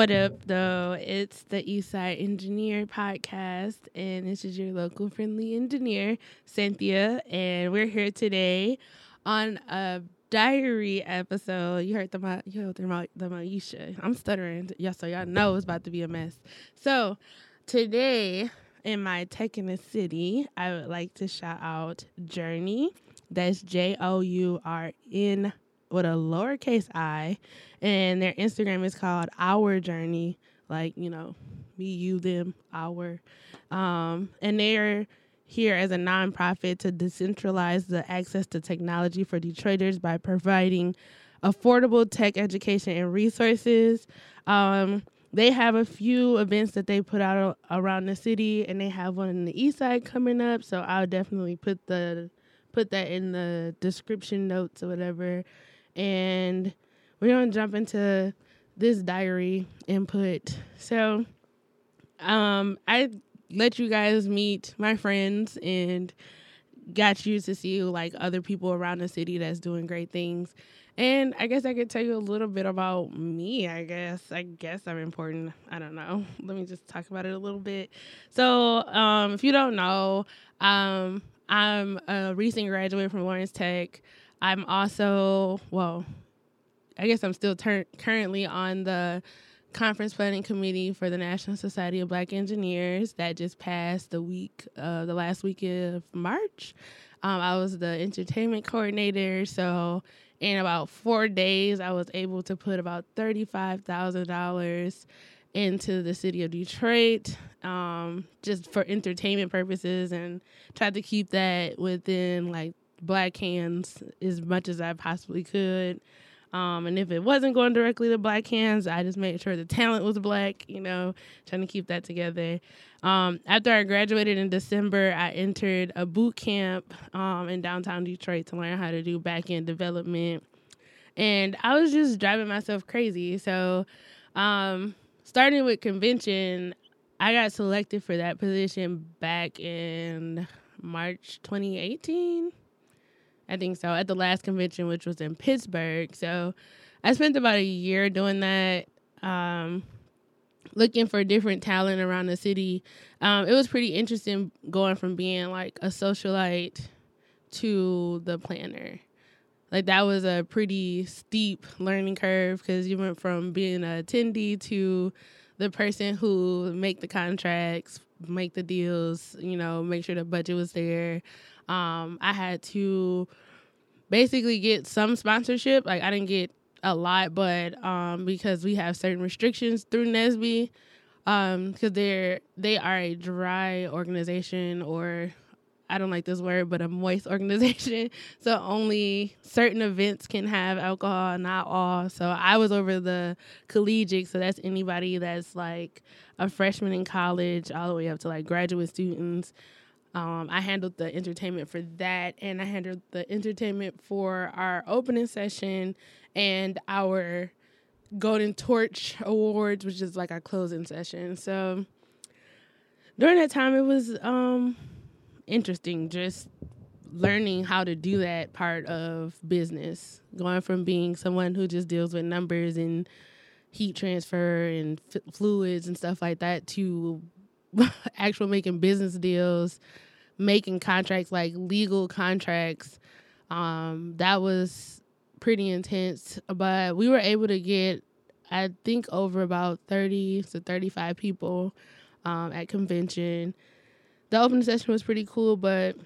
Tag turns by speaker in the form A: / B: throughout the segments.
A: What up, though? It's the Eastside Engineer podcast, and this is your local friendly engineer, Cynesha, and we're here today on a diary episode. You heard the you heard the, the Maisha. I'm stuttering, yeah, so y'all know it's about to be a mess. So today in my Tech in the City, I would like to shout out JOURNi. That's J O U R N with a lowercase i, and their Instagram is called Our Journey, like you know, me, you, them, our, um, and they're here as a nonprofit to decentralize the access to technology for Detroiters by providing affordable tech education and resources. Um, they have a few events that they put out around the city, and they have one in the east side coming up. So I'll definitely put the put that in the description notes or whatever. And we're gonna jump into this diary input. So, um, I let you guys meet my friends and got you to see like other people around the city that's doing great things. And I guess I could tell you a little bit about me, I guess. I guess I'm important. I don't know. Let me just talk about it a little bit. So, um, if you don't know, um, I'm a recent graduate from Lawrence Tech. I'm also, well, I guess I'm still ter- currently on the conference planning committee for the National Society of Black Engineers that just passed the week, uh, the last week of March. Um, I was the entertainment coordinator, so in about four days, I was able to put about thirty-five thousand dollars into the city of Detroit, um, just for entertainment purposes, and tried to keep that within like black hands as much as I possibly could. Um, and if it wasn't going directly to black hands, I just made sure the talent was black, you know, trying to keep that together. Um, after I graduated in December, I entered a boot camp um, in downtown Detroit to learn how to do back end development. And I was just driving myself crazy. So, um, starting with convention, I got selected for that position back in March 2018. I think so, at the last convention, which was in Pittsburgh. So I spent about a year doing that, um, looking for different talent around the city. Um, it was pretty interesting going from being like a socialite to the planner. Like that was a pretty steep learning curve because you went from being an attendee to the person who make the contracts, make the deals, you know, make sure the budget was there, um, I had to basically get some sponsorship. Like I didn't get a lot, but um, because we have certain restrictions through um, because they're they are a dry organization or I don't like this word, but a moist organization. So only certain events can have alcohol, not all. So I was over the collegiate, so that's anybody that's like a freshman in college all the way up to like graduate students. Um, I handled the entertainment for that, and I handled the entertainment for our opening session and our Golden Torch Awards, which is like our closing session. So during that time, it was um, interesting just learning how to do that part of business, going from being someone who just deals with numbers and heat transfer and f- fluids and stuff like that to actual making business deals, making contracts like legal contracts. Um, that was pretty intense, but we were able to get, I think, over about 30 to 35 people um, at convention. The opening session was pretty cool, but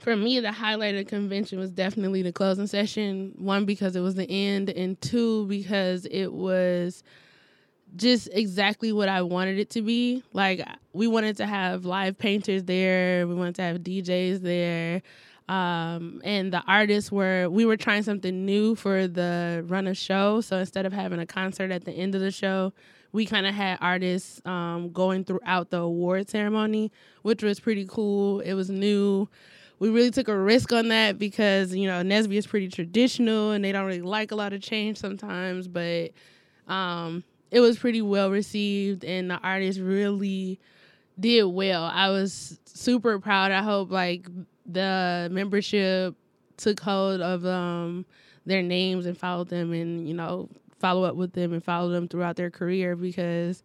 A: for me, the highlight of the convention was definitely the closing session. One, because it was the end, and two, because it was just exactly what I wanted it to be. Like we wanted to have live painters there, we wanted to have DJs there. Um, and the artists were we were trying something new for the run of show. So instead of having a concert at the end of the show, we kind of had artists um, going throughout the award ceremony, which was pretty cool. It was new. We really took a risk on that because you know NSBE is pretty traditional and they don't really like a lot of change sometimes, but um, it was pretty well received and the artists really did well. I was super proud. I hope like the membership took hold of um their names and followed them and you know follow up with them and follow them throughout their career because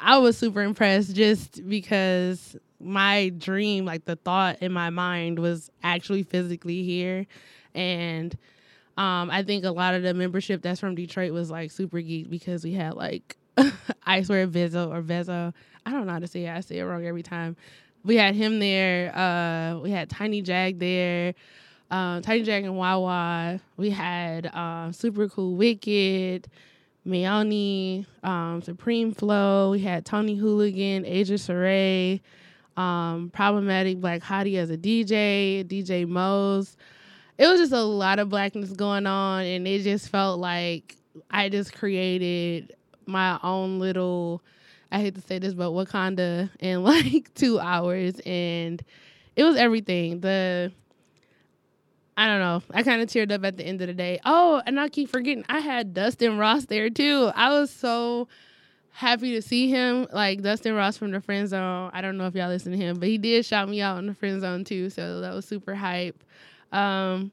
A: I was super impressed just because my dream, like the thought in my mind, was actually physically here. And um, I think a lot of the membership that's from Detroit was like super geek because we had like I swear Vizzo or Vezzo. I don't know how to say it. I say it wrong every time. We had him there. Uh, we had Tiny Jag there. Um, Tiny Jag and Wawa. We had um, Super Cool Wicked. Mayoni, um, Supreme Flow. We had Tony Hooligan, Asia Saray, um, Problematic Black Hottie as a DJ, DJ Mose. It was just a lot of blackness going on, and it just felt like I just created my own little. I hate to say this, but Wakanda in like two hours, and it was everything. The I don't know. I kind of teared up at the end of the day. Oh, and I keep forgetting I had Dustin Ross there too. I was so happy to see him. Like Dustin Ross from the Friend Zone. I don't know if y'all listen to him, but he did shout me out in the Friend Zone too. So that was super hype. Um,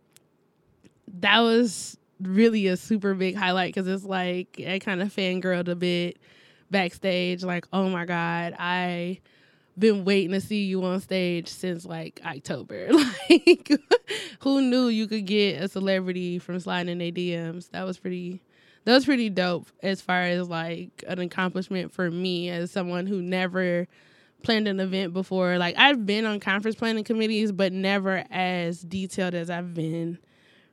A: that was really a super big highlight because it's like I kind of fangirled a bit backstage. Like, oh my god, I been waiting to see you on stage since like October. like, who knew you could get a celebrity from sliding in their DMs? That was pretty. That was pretty dope as far as like an accomplishment for me as someone who never planned an event before. Like I've been on conference planning committees, but never as detailed as I've been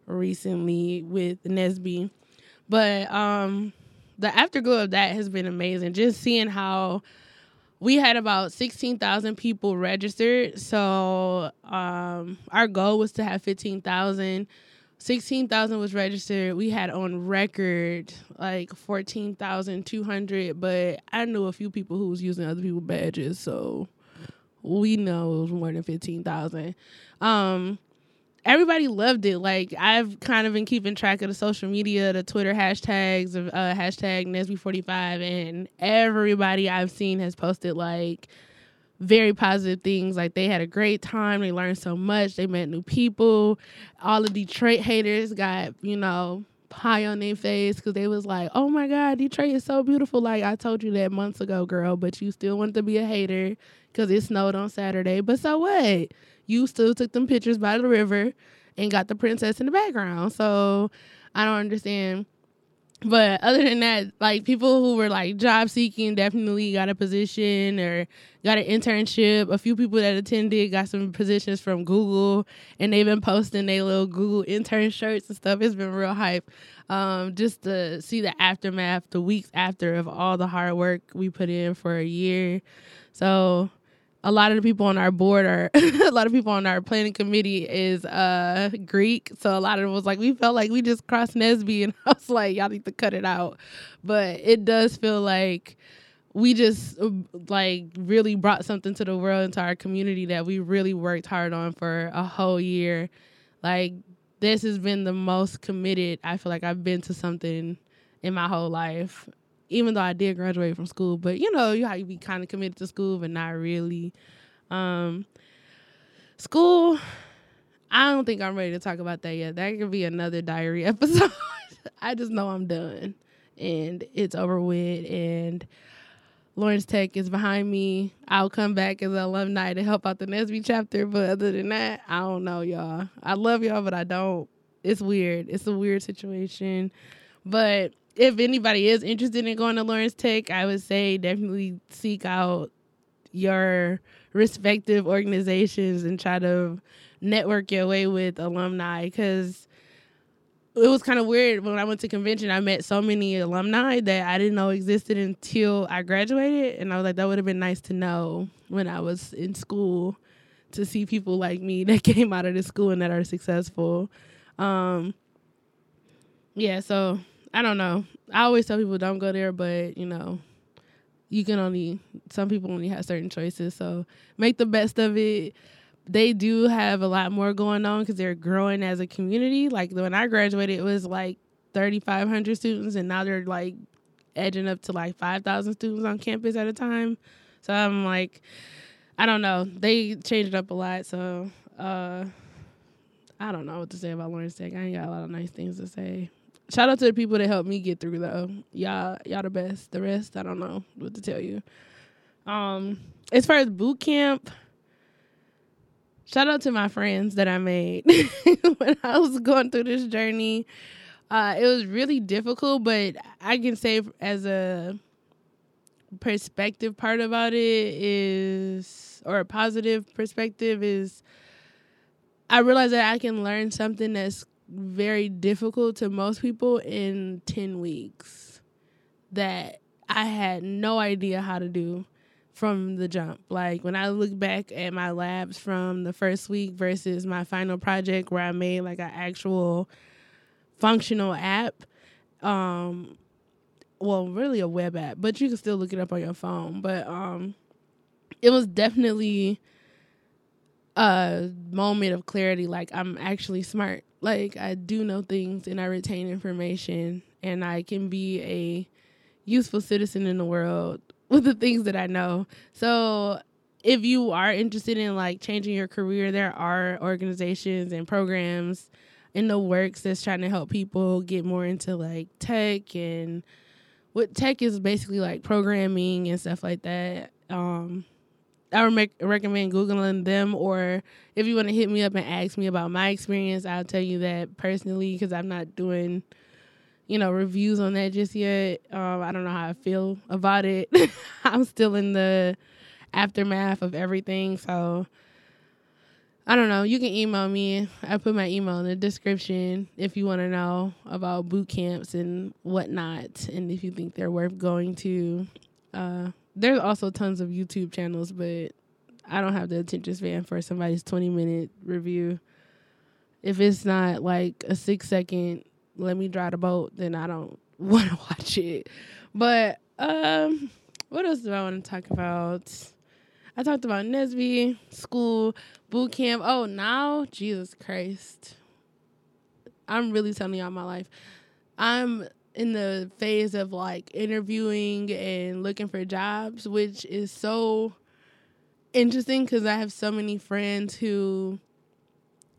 A: recently with NSBE. But um the afterglow of that has been amazing. Just seeing how we had about 16,000 people registered. So um, our goal was to have 15,000. 16,000 was registered. We had on record like 14,200, but I knew a few people who was using other people's badges. So we know it was more than 15,000. Um, everybody loved it. Like I've kind of been keeping track of the social media, the Twitter hashtags of uh, hashtag NSBE45, and everybody I've seen has posted like very positive things. Like they had a great time, they learned so much, they met new people. All the Detroit haters got you know pie on their face because they was like, "Oh my God, Detroit is so beautiful." Like I told you that months ago, girl, but you still want to be a hater because it snowed on Saturday. But so what? you still took them pictures by the river and got the princess in the background. So I don't understand. But other than that, like people who were like job seeking definitely got a position or got an internship. A few people that attended got some positions from Google and they've been posting their little Google intern shirts and stuff. It's been real hype. Um, just to see the aftermath, the weeks after of all the hard work we put in for a year. So a lot of the people on our board are a lot of people on our planning committee is uh Greek. So a lot of it was like we felt like we just crossed NSBE and I was like, y'all need to cut it out. But it does feel like we just like really brought something to the world into our community that we really worked hard on for a whole year. Like this has been the most committed I feel like I've been to something in my whole life even though I did graduate from school, but you know, you how you be kind of committed to school, but not really. Um, school, I don't think I'm ready to talk about that yet. That could be another diary episode. I just know I'm done and it's over with. And Lawrence Tech is behind me. I'll come back as an alumni to help out the NSBE chapter, but other than that, I don't know, y'all. I love y'all, but I don't. It's weird. It's a weird situation, but if anybody is interested in going to Lawrence Tech, I would say definitely seek out your respective organizations and try to network your way with alumni because it was kind of weird when I went to convention. I met so many alumni that I didn't know existed until I graduated, and I was like, that would have been nice to know when I was in school to see people like me that came out of the school and that are successful. Um, yeah, so I don't know. I always tell people don't go there, but you know, you can only some people only have certain choices. So make the best of it. They do have a lot more going on because they're growing as a community. Like when I graduated, it was like 3,500 students, and now they're like edging up to like 5,000 students on campus at a time. So I'm like, I don't know. They changed up a lot. So uh, I don't know what to say about Lawrence Tech. I ain't got a lot of nice things to say. Shout out to the people that helped me get through though. Y'all y'all the best. The rest I don't know what to tell you. Um as far as boot camp, shout out to my friends that I made when I was going through this journey. Uh, it was really difficult, but I can say as a perspective part about it is, or a positive perspective is, I realized that I can learn something that's very difficult to most people in 10 weeks that I had no idea how to do from the jump. Like when I look back at my labs from the first week versus my final project where I made like an actual functional app, um well, really a web app, but you can still look it up on your phone. But um it was definitely a moment of clarity like I'm actually smart. Like I do know things and I retain information and I can be a useful citizen in the world with the things that I know. So if you are interested in like changing your career, there are organizations and programs in the works that's trying to help people get more into like tech and what tech is basically like programming and stuff like that. Um, I would recommend googling them, or if you want to hit me up and ask me about my experience, I'll tell you that personally because I'm not doing you know, reviews on that just yet. Um, I don't know how I feel about it. I'm still in the aftermath of everything, so I don't know. You can email me. I put my email in the description if you want to know about boot camps and whatnot, and if you think they're worth going to. Uh, there's also tons of YouTube channels, but I don't have the attention span for somebody's 20 minute review. If it's not like a six second let me drive the boat, then I don't want to watch it. But um, what else do I want to talk about? I talked about NSBE, school, boot camp. Oh, now Jesus Christ, I'm really telling y'all my life. I'm in the phase of like interviewing and looking for jobs, which is so interesting because I have so many friends who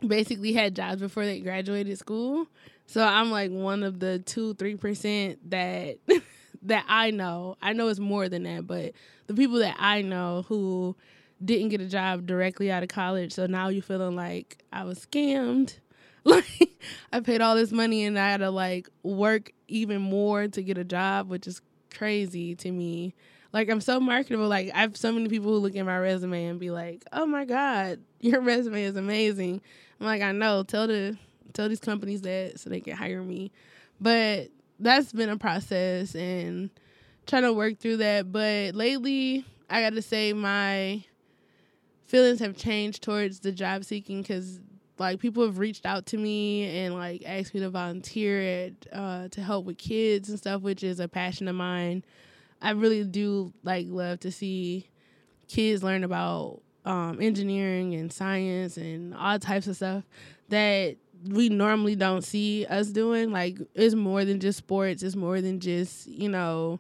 A: basically had jobs before they graduated school. So I'm like one of the two, three percent that that I know. I know it's more than that, but the people that I know who didn't get a job directly out of college, so now you're feeling like I was scammed. Like I paid all this money and I had to like work even more to get a job, which is crazy to me. Like I'm so marketable. Like I have so many people who look at my resume and be like, "Oh my god, your resume is amazing." I'm like, "I know. Tell the tell these companies that so they can hire me. But that's been a process and trying to work through that. But lately, I got to say my feelings have changed towards the job seeking because like people have reached out to me and like asked me to volunteer at uh, to help with kids and stuff, which is a passion of mine. I really do like love to see kids learn about um, engineering and science and all types of stuff that we normally don't see us doing. Like it's more than just sports. It's more than just you know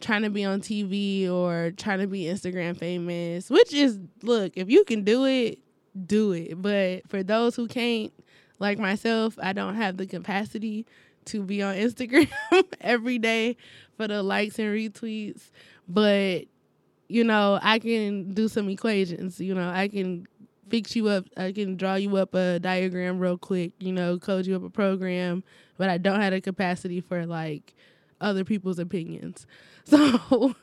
A: trying to be on TV or trying to be Instagram famous. Which is look, if you can do it, do it. But for those who can't, like myself, I don't have the capacity to be on Instagram every day for the likes and retweets. But you know, I can do some equations. You know, I can fix you up. I can draw you up a diagram real quick, you know, code you up a program, but I don't have the capacity for like other people's opinions. So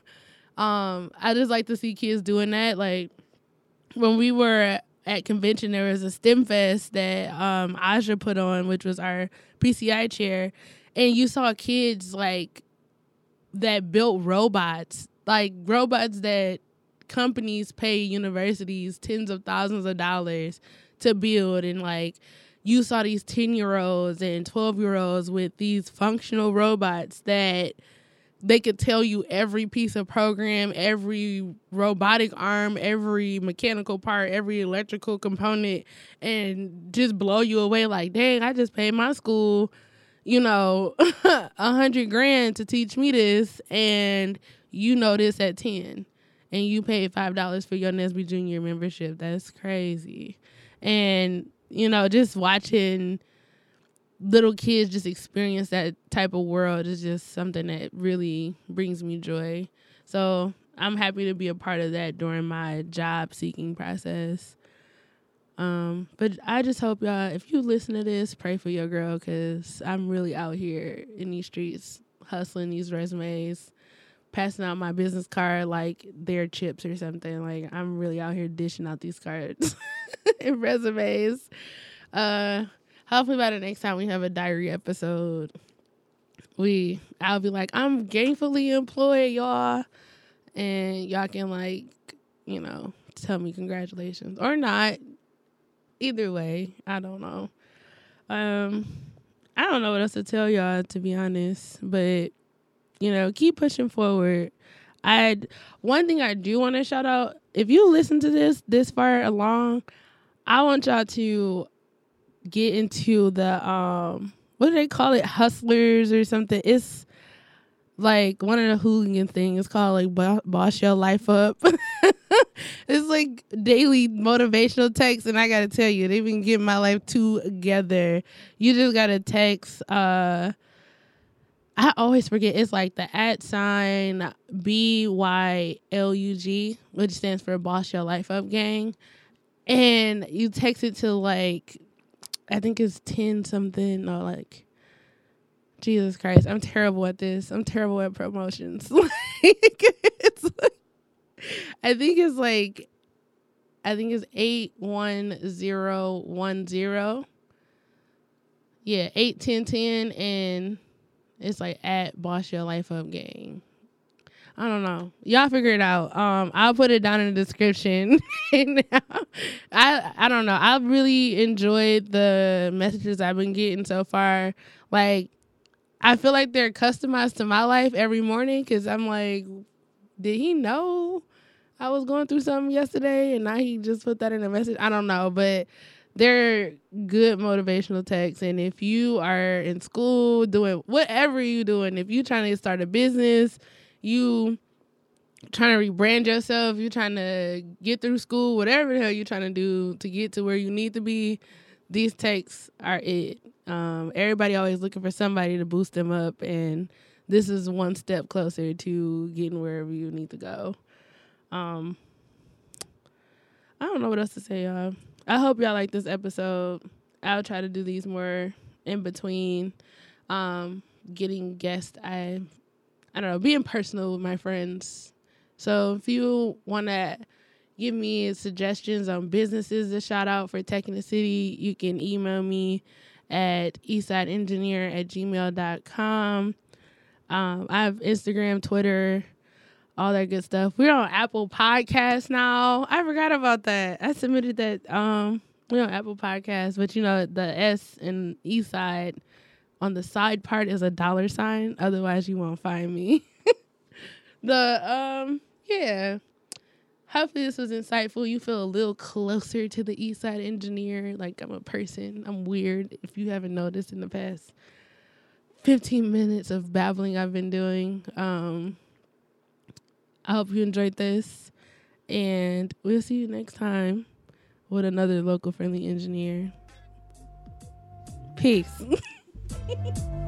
A: um I just like to see kids doing that. Like when we were at convention there was a STEM fest that um Aja put on, which was our PCI chair, and you saw kids like that built robots, like robots that companies pay universities tens of thousands of dollars to build. And like you saw these 10 year olds and 12 year olds with these functional robots that they could tell you every piece of program, every robotic arm, every mechanical part, every electrical component, and just blow you away like, dang, I just paid my school, you know, a hundred grand to teach me this, and you know this at 10 and you paid five dollars for your NSBE Junior membership. That's crazy. And you know, just watching little kids just experience that type of world is just something that really brings me joy. So I'm happy to be a part of that during my job seeking process. Um, but I just hope y'all, if you listen to this, pray for your girl because I'm really out here in these streets hustling these resumes, passing out my business card like they're chips or something. Like I'm really out here dishing out these cards and resumes. Uh, hopefully by the next time we have a diary episode, we I'll be like, I'm gainfully employed, y'all, and y'all can like, you know, tell me congratulations or not. Either way, I don't know. Um, I don't know what else to tell y'all to be honest, but you know, keep pushing forward. I one thing I do want to shout out if you listen to this this far along, I want y'all to get into the um what do they call it? Hustlers or something. It's like one of the hooligan things called like boss your life up. It's like daily motivational text and i gotta tell you they've been getting my life together. You just gotta text uh I always forget. It's like the at sign B Y L U G, which stands for Boss Your Life Up Gang. And you text it to like I think it's 10 something or like Jesus Christ, I'm terrible at this. I'm terrible at promotions. like it's like, I think it's like I think it's 81010. Yeah, 81010 and it's like at Boss Your Life Up Gang. I don't know. Y'all figure it out. Um, I'll put it down in the description. I I don't know. I really enjoyed the messages I've been getting so far. Like, I feel like they're customized to my life every morning because I'm like, did he know I was going through something yesterday and now he just put that in a message? I don't know, but they're good motivational texts. And if you are in school doing whatever you're doing, if you're trying to start a business you trying to rebrand yourself, you're trying to get through school, whatever the hell you're trying to do to get to where you need to be, these takes are it. Um, everybody always looking for somebody to boost them up, and this is one step closer to getting wherever you need to go. Um, I don't know what else to say, y'all. I hope y'all like this episode. I'll try to do these more in between. Um, getting guests I I don't know, being personal with my friends. So if you want to give me suggestions on businesses to shout out for Tech in the City, you can email me at eastsideengineer at gmail.com. Um, I have Instagram, Twitter, all that good stuff. We're on Apple Podcasts now. I forgot about that. I submitted that. Um, we're on Apple Podcasts, but you know the S in Eastside on the side part is a dollar sign. Otherwise, you won't find me. the um yeah. Hopefully this was insightful. You feel a little closer to the East Side engineer. Like I'm a person. I'm weird. If you haven't noticed in the past 15 minutes of babbling I've been doing. Um I hope you enjoyed this. And we'll see you next time with another local friendly engineer. Peace. Hehehehe